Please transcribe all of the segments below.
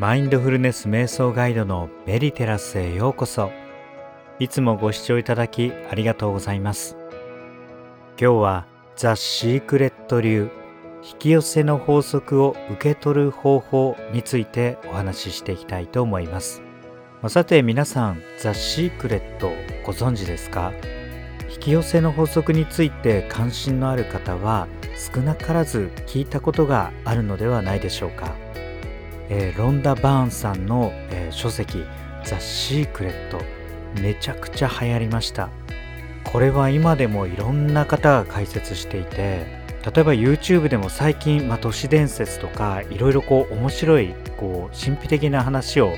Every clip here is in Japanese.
マインドフルネス瞑想ガイドのメディテラスへようこそ。いつもご視聴いただきありがとうございます。今日はザ・シークレット流引き寄せの法則を受け取る方法についてお話ししていきたいと思います。さて皆さんザ・シークレットご存知ですか？引き寄せの法則について関心のある方は少なからず聞いたことがあるのではないでしょうか、えー、ロンダ・バーンさんの、えー、書籍「ザ・シークレット」めちゃくちゃ流行りましたこれは今でもいろんな方が解説していて例えば YouTube でも最近、まあ、都市伝説とかいろいろこう面白いこう神秘的な話を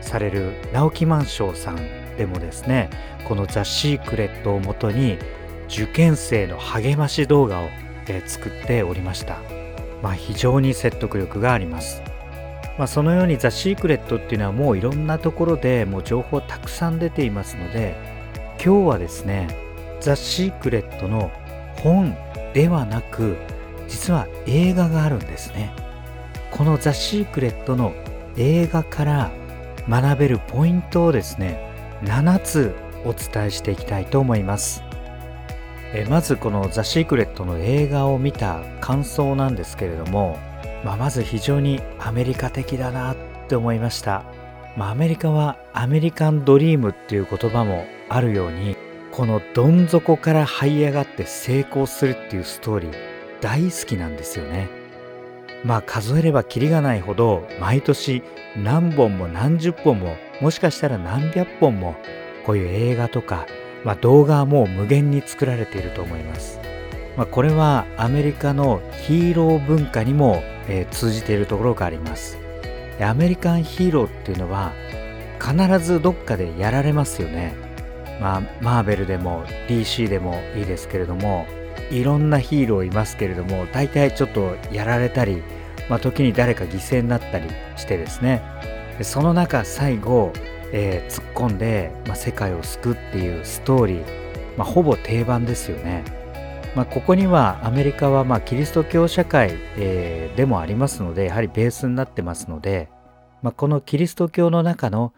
される直木マンションさんでもですねこの「ザ・シークレット」をもとに受験生の励まし動画をえ作っておりました。まあ、非常に説得力があります。まあ、そのようにザ・シークレットっていうのはもういろんなところでもう情報たくさん出ていますので今日はですねザ・シークレットの本ではなく実は映画があるんですね。このザ・シークレットの映画から学べるポイントをですね7つお伝えしていきたいと思います。えまずこの「ザ・シークレット」の映画を見た感想なんですけれども、まあ、まず非常にアメリカ的だなって思いました、まあ、アメリカはアメリカンドリームっていう言葉もあるようにこのどん底から這い上がって成功するっていうストーリー大好きなんですよねまあ数えればキリがないほど毎年何本も何十本ももしかしたら何百本もこういう映画とかまあ、動画はもう無限に作られていると思います。まあ、これはアメリカのヒーロー文化にも、えー、通じているところがあります。アメリカンヒーローっていうのは必ずどっかでやられますよね。まあ、マーベルでも DC でもいいですけれどもいろんなヒーローいますけれども大体ちょっとやられたり、まあ、時に誰か犠牲になったりしてですねその中最後えー、突っ込んで、まあ、世界を救うっていうストーリー、まあ、ほぼ定番ですよね。まあ、ここにはアメリカはまあキリスト教社会、えー、でもありますのでやはりベースになってますので、まあ、このキリスト教の中の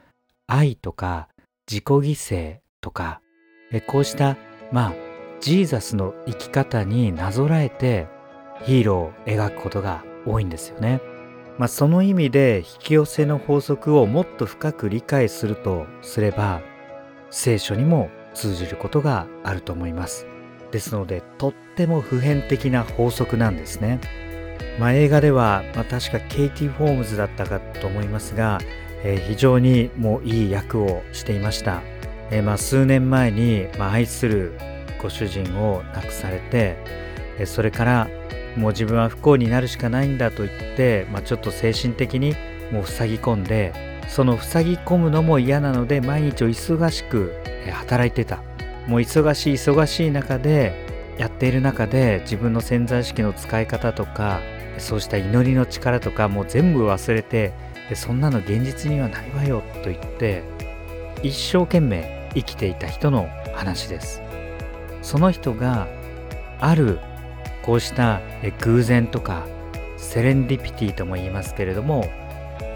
愛とか自己犠牲とか、えこうしたまあジーザスの生き方になぞらえてヒーローを描くことが多いんですよね。まあ、その意味で引き寄せの法則をもっと深く理解するとすれば聖書にも通じることがあると思いますですのでとっても普遍的な法則なんですね、まあ、映画では、まあ、確かケイティ・ホームズだったかと思いますが、えー、非常にもういい役をしていました、えー、まあ数年前に、まあ、愛するご主人を亡くされてそれからもう自分は不幸になるしかないんだと言って、まあ、ちょっと精神的にもう塞ぎ込んでその塞ぎ込むのも嫌なので毎日を忙しく働いてた。もう忙しい忙しい中でやっている中で自分の潜在意識の使い方とかそうした祈りの力とかもう全部忘れてそんなの現実にはないわよと言って一生懸命生きていた人の話です。その人があるこうした偶然とかセレンディピティとも言いますけれども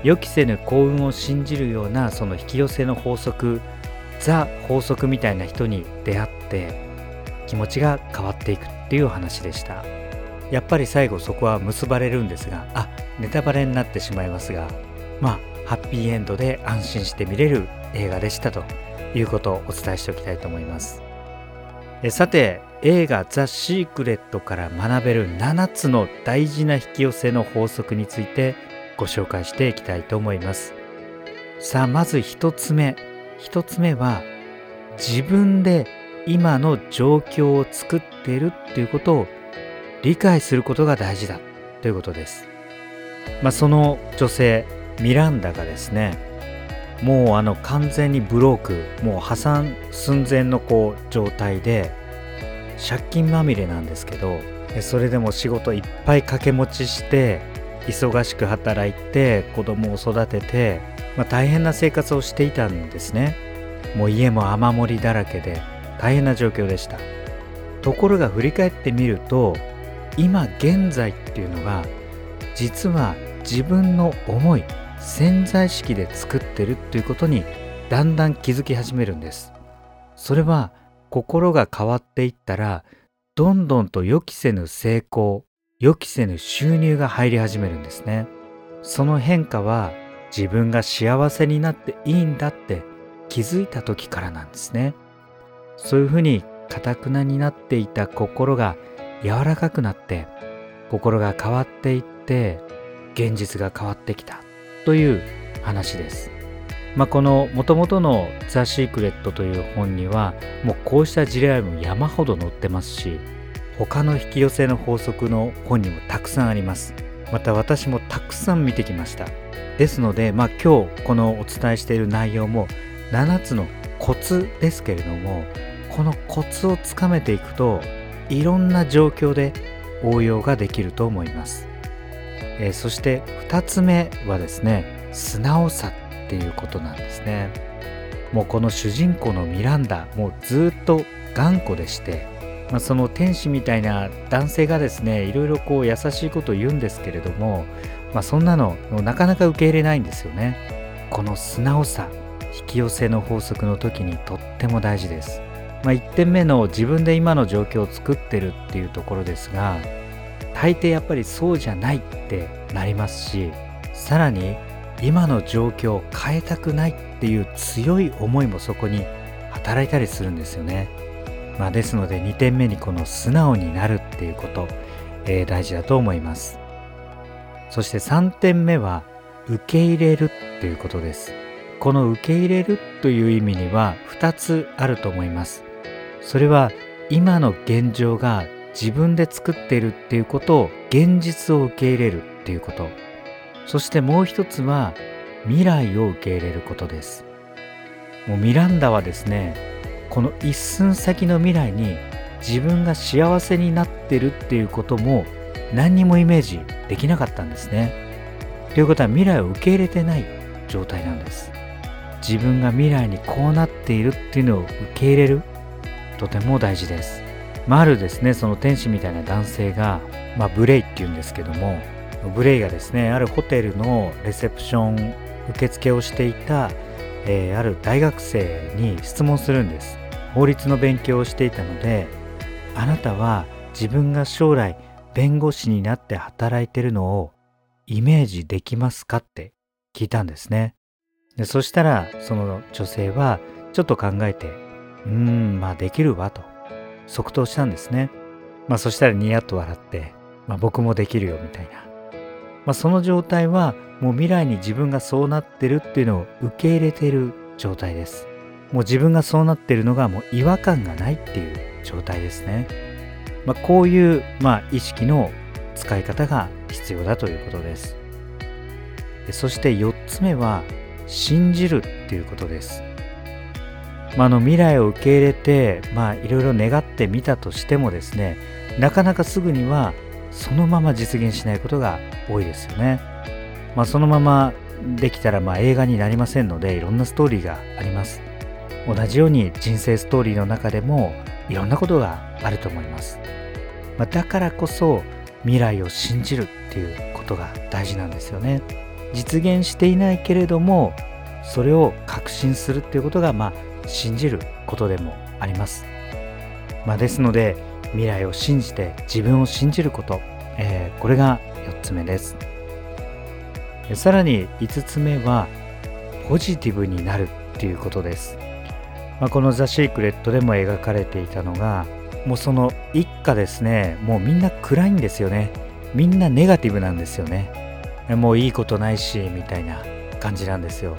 予期せぬ幸運を信じるようなその引き寄せの法則ザ法則みたいな人に出会って気持ちが変わっていくっていう話でした。やっぱり最後そこは結ばれるんですがあネタバレになってしまいますがまあハッピーエンドで安心して見れる映画でしたということをお伝えしておきたいと思います。えさて映画「ザ・シークレット」から学べる7つの大事な引き寄せの法則についてご紹介していきたいと思います。さあまず1つ目。1つ目は自分で今の状況を作っているっていうことを理解することが大事だということです、まあ、その女性ミランダがですねもうあの完全にブロークもう破産寸前のこう状態で借金まみれなんですけどそれでも仕事いっぱい掛け持ちして忙しく働いて子供を育てて、まあ、大変な生活をしていたんですね。もう家も雨漏りだらけで大変な状況でした。ところが振り返ってみると今現在っていうのが実は自分の思い潜在意識で作ってるっていうことにだんだん気づき始めるんです。それは心が変わっていったらどんどんと予期せぬ成功予期せぬ収入が入り始めるんですねその変化は自分が幸せになっていいんだって気づいた時からなんですねそういうふうにかたくなになっていた心が柔らかくなって心が変わっていって現実が変わってきたという話です。まあ、このもともとの「ザ・シークレット」という本にはもうこうした事例も山ほど載ってますし他の引き寄せの法則の本にもたくさんあります。また私もたくさん見てきました。ですので、まあ、今日このお伝えしている内容も7つのコツですけれどもこのコツをつかめていくといろんな状況で応用ができると思います、えー、そして2つ目はですね素直さっていうことなんですね。もうこの主人公のミランダもうずっと頑固でして、まあ、その天使みたいな男性がですねいろいろこう優しいことを言うんですけれども、まあ、そんなのなかなか受け入れないんですよねこの素直さ引き寄せの法則の時にとっても大事ですまあ、1点目の自分で今の状況を作ってるっていうところですが大抵やっぱりそうじゃないってなりますしさらに今の状況を変えたくないっていう強い思いもそこに働いたりするんですよね。まあ、ですので2点目にこの素直になるっていうこと、えー、大事だと思います。そして3点目は受け入れるっていうことです。この受け入れるという意味には2つあると思います。それは今の現状が自分で作っているっていうことを現実を受け入れるっていうことそしてもう一つは未来を受け入れることですもうミランダはですねこの一寸先の未来に自分が幸せになってるっていうことも何にもイメージできなかったんですねということは未来を受け入れてない状態なんです自分が未来にこうなっているっていうのを受け入れるとても大事です。まあ、あるですねその天使みたいな男性が、まあ、ブレイっていうんですけどもブレイがですねあるホテルのレセプション受付をしていた、えー、ある大学生に質問するんです法律の勉強をしていたのであなたは自分が将来弁護士になって働いてるのをイメージできますかって聞いたんですねでそしたらその女性はちょっと考えてうーん、まあできるわと即答したんですね。まあそしたらニヤッと笑って、まあ僕もできるよみたいな。まあその状態はもう未来に自分がそうなってるっていうのを受け入れてる状態です。もう自分がそうなってるのがもう違和感がないっていう状態ですね。まあこういう、まあ、意識の使い方が必要だということです。そして4つ目は信じるっていうことです。まあ、の未来を受け入れていろいろ願ってみたとしてもですねなかなかすぐにはそのまま実現しないことが多いですよね。まあ、そのままできたらま映画になりませんのでいろんなストーリーがあります。同じように人生ストーリーの中でもいろんなことがあると思います。まあ、だからこそ未来を信じるっていうことが大事なんですよね。実現していないけれどもそれを確信するっていうことがまあ信じることでもあります。まあ、ですので未来を信じて自分を信じること、えー、これが4つ目です。さらに5つ目はポジティブになるっていうことです。まあ、この「ザ・シークレット」でも描かれていたのがもうその一家ですね。もうみんな暗いんですよね。みんなネガティブなんですよね。もういいことないしみたいな感じなんですよ。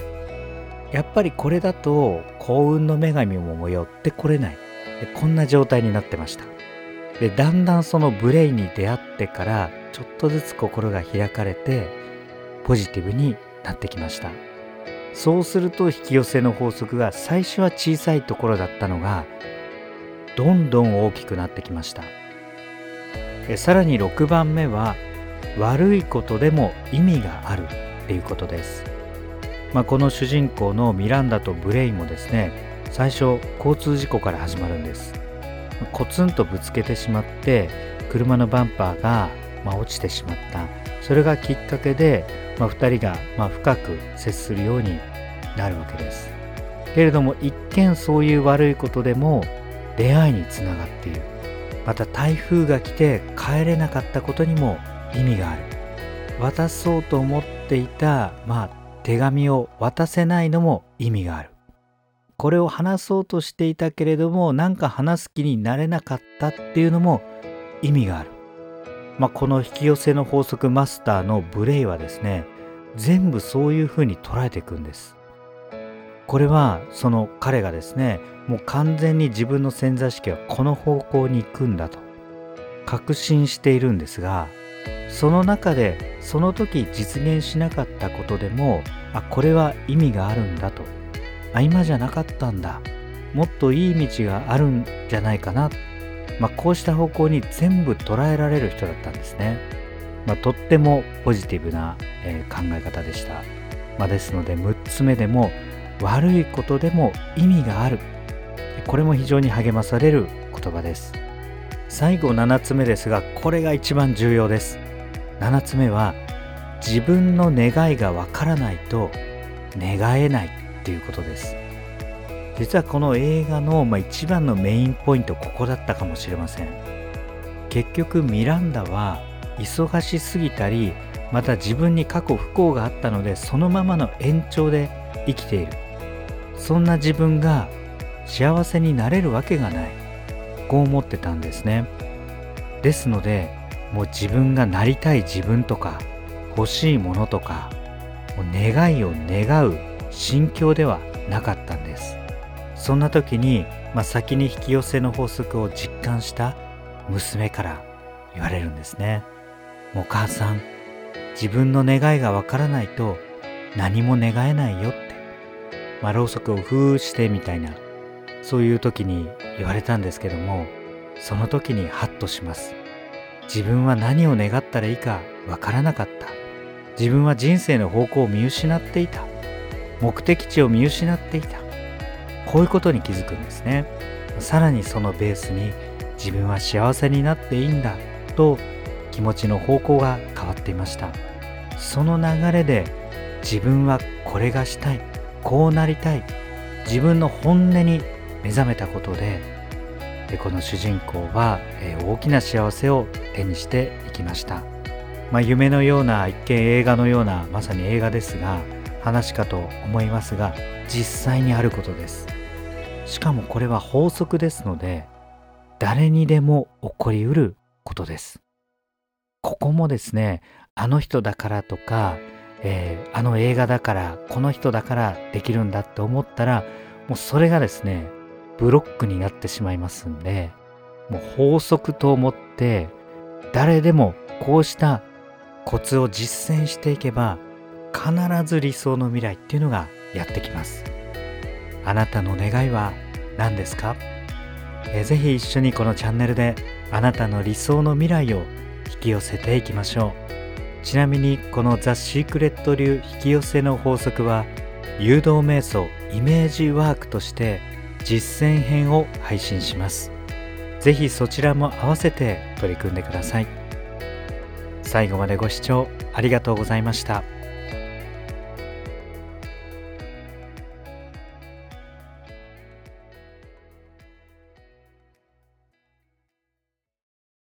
やっぱりこれだと幸運の女神も寄ってこれない。こんな状態になってました。でだんだんそのブレイに出会ってからちょっとずつ心が開かれてポジティブになってきました。そうすると引き寄せの法則が最初は小さいところだったのがどんどん大きくなってきました。えさらに6番目は悪いことでも意味があるっていうことです。まあ、この主人公のミランダとブレイもですね最初交通事故から始まるんです。コツンとぶつけてしまって車のバンパーが、まあ、落ちてしまった。それがきっかけで、まあ、2人がま深く接するようになるわけです。けれども一見そういう悪いことでも出会いにつながっている。また台風が来て帰れなかったことにも意味がある。渡そうと思っていた、まあ、手紙を渡せないのも意味がある。これを話そうとしていたけれどもなんか話す気になれなかったっていうのも意味がある、まあ、この引き寄せの法則マスターのブレイはですね全部そういうふうに捉えていくんです。これはその彼がですねもう完全に自分の潜在意識はこの方向に行くんだと確信しているんですがその中でその時実現しなかったことでもあこれは意味があるんだとあ今じゃなかったんだ。もっといい道があるんじゃないかな、まあ、こうした方向に全部捉えられる人だったんですね、まあ、とってもポジティブな、えー、考え方でした、まあ、ですので6つ目でも悪いことでも意味がある。これも非常に励まされる言葉です。最後7つ目ですがこれが一番重要です。7つ目は自分の願いがわからないと願えない。っていうことです。実はこの映画の、まあ、一番のメインポイントここだったかもしれません。結局ミランダは忙しすぎたりまた自分に過去不幸があったのでそのままの延長で生きている。そんな自分が幸せになれるわけがない。こう思ってたんですね。ですのでもう自分がなりたい自分とか欲しいものとかもう願いを願う。心境ではなかったんです。そんな時に、まあ、先に引き寄せの法則を実感した娘から言われるんですね。もう母さん自分の願いがわからないと何も願えないよって、まあ、ろうそくをふーしてみたいなそういう時に言われたんですけどもその時にハッとします。自分は何を願ったらいいかわからなかった。自分は人生の方向を見失っていた。目的地を見失っていた。こういうことに気づくんですね。さらにそのベースに自分は幸せになっていいんだと気持ちの方向が変わっていました。その流れで自分はこれがしたいこうなりたい自分の本音に目覚めたことでこの主人公は大きな幸せを手にしていきました、まあ、夢のような一見映画のようなまさに映画ですが話かと思いますが実際にあることです。しかもこれは法則ですので誰にでも起こりうることです。ここもですねあの人だからとか、えー、あの映画だからこの人だからできるんだって思ったらもうそれがですねブロックになってしまいますんでもう法則と思って誰でもこうしたコツを実践していけば必ず理想の未来っていうのがやってきます。あなたの願いは何ですか？えぜひ一緒にこのチャンネルであなたの理想の未来を引き寄せていきましょう。ちなみにこのザ・シークレット流引き寄せの法則は誘導瞑想イメージワークとして実践編を配信します。是非そちらも合わせて取り組んでください。最後までご視聴ありがとうございました。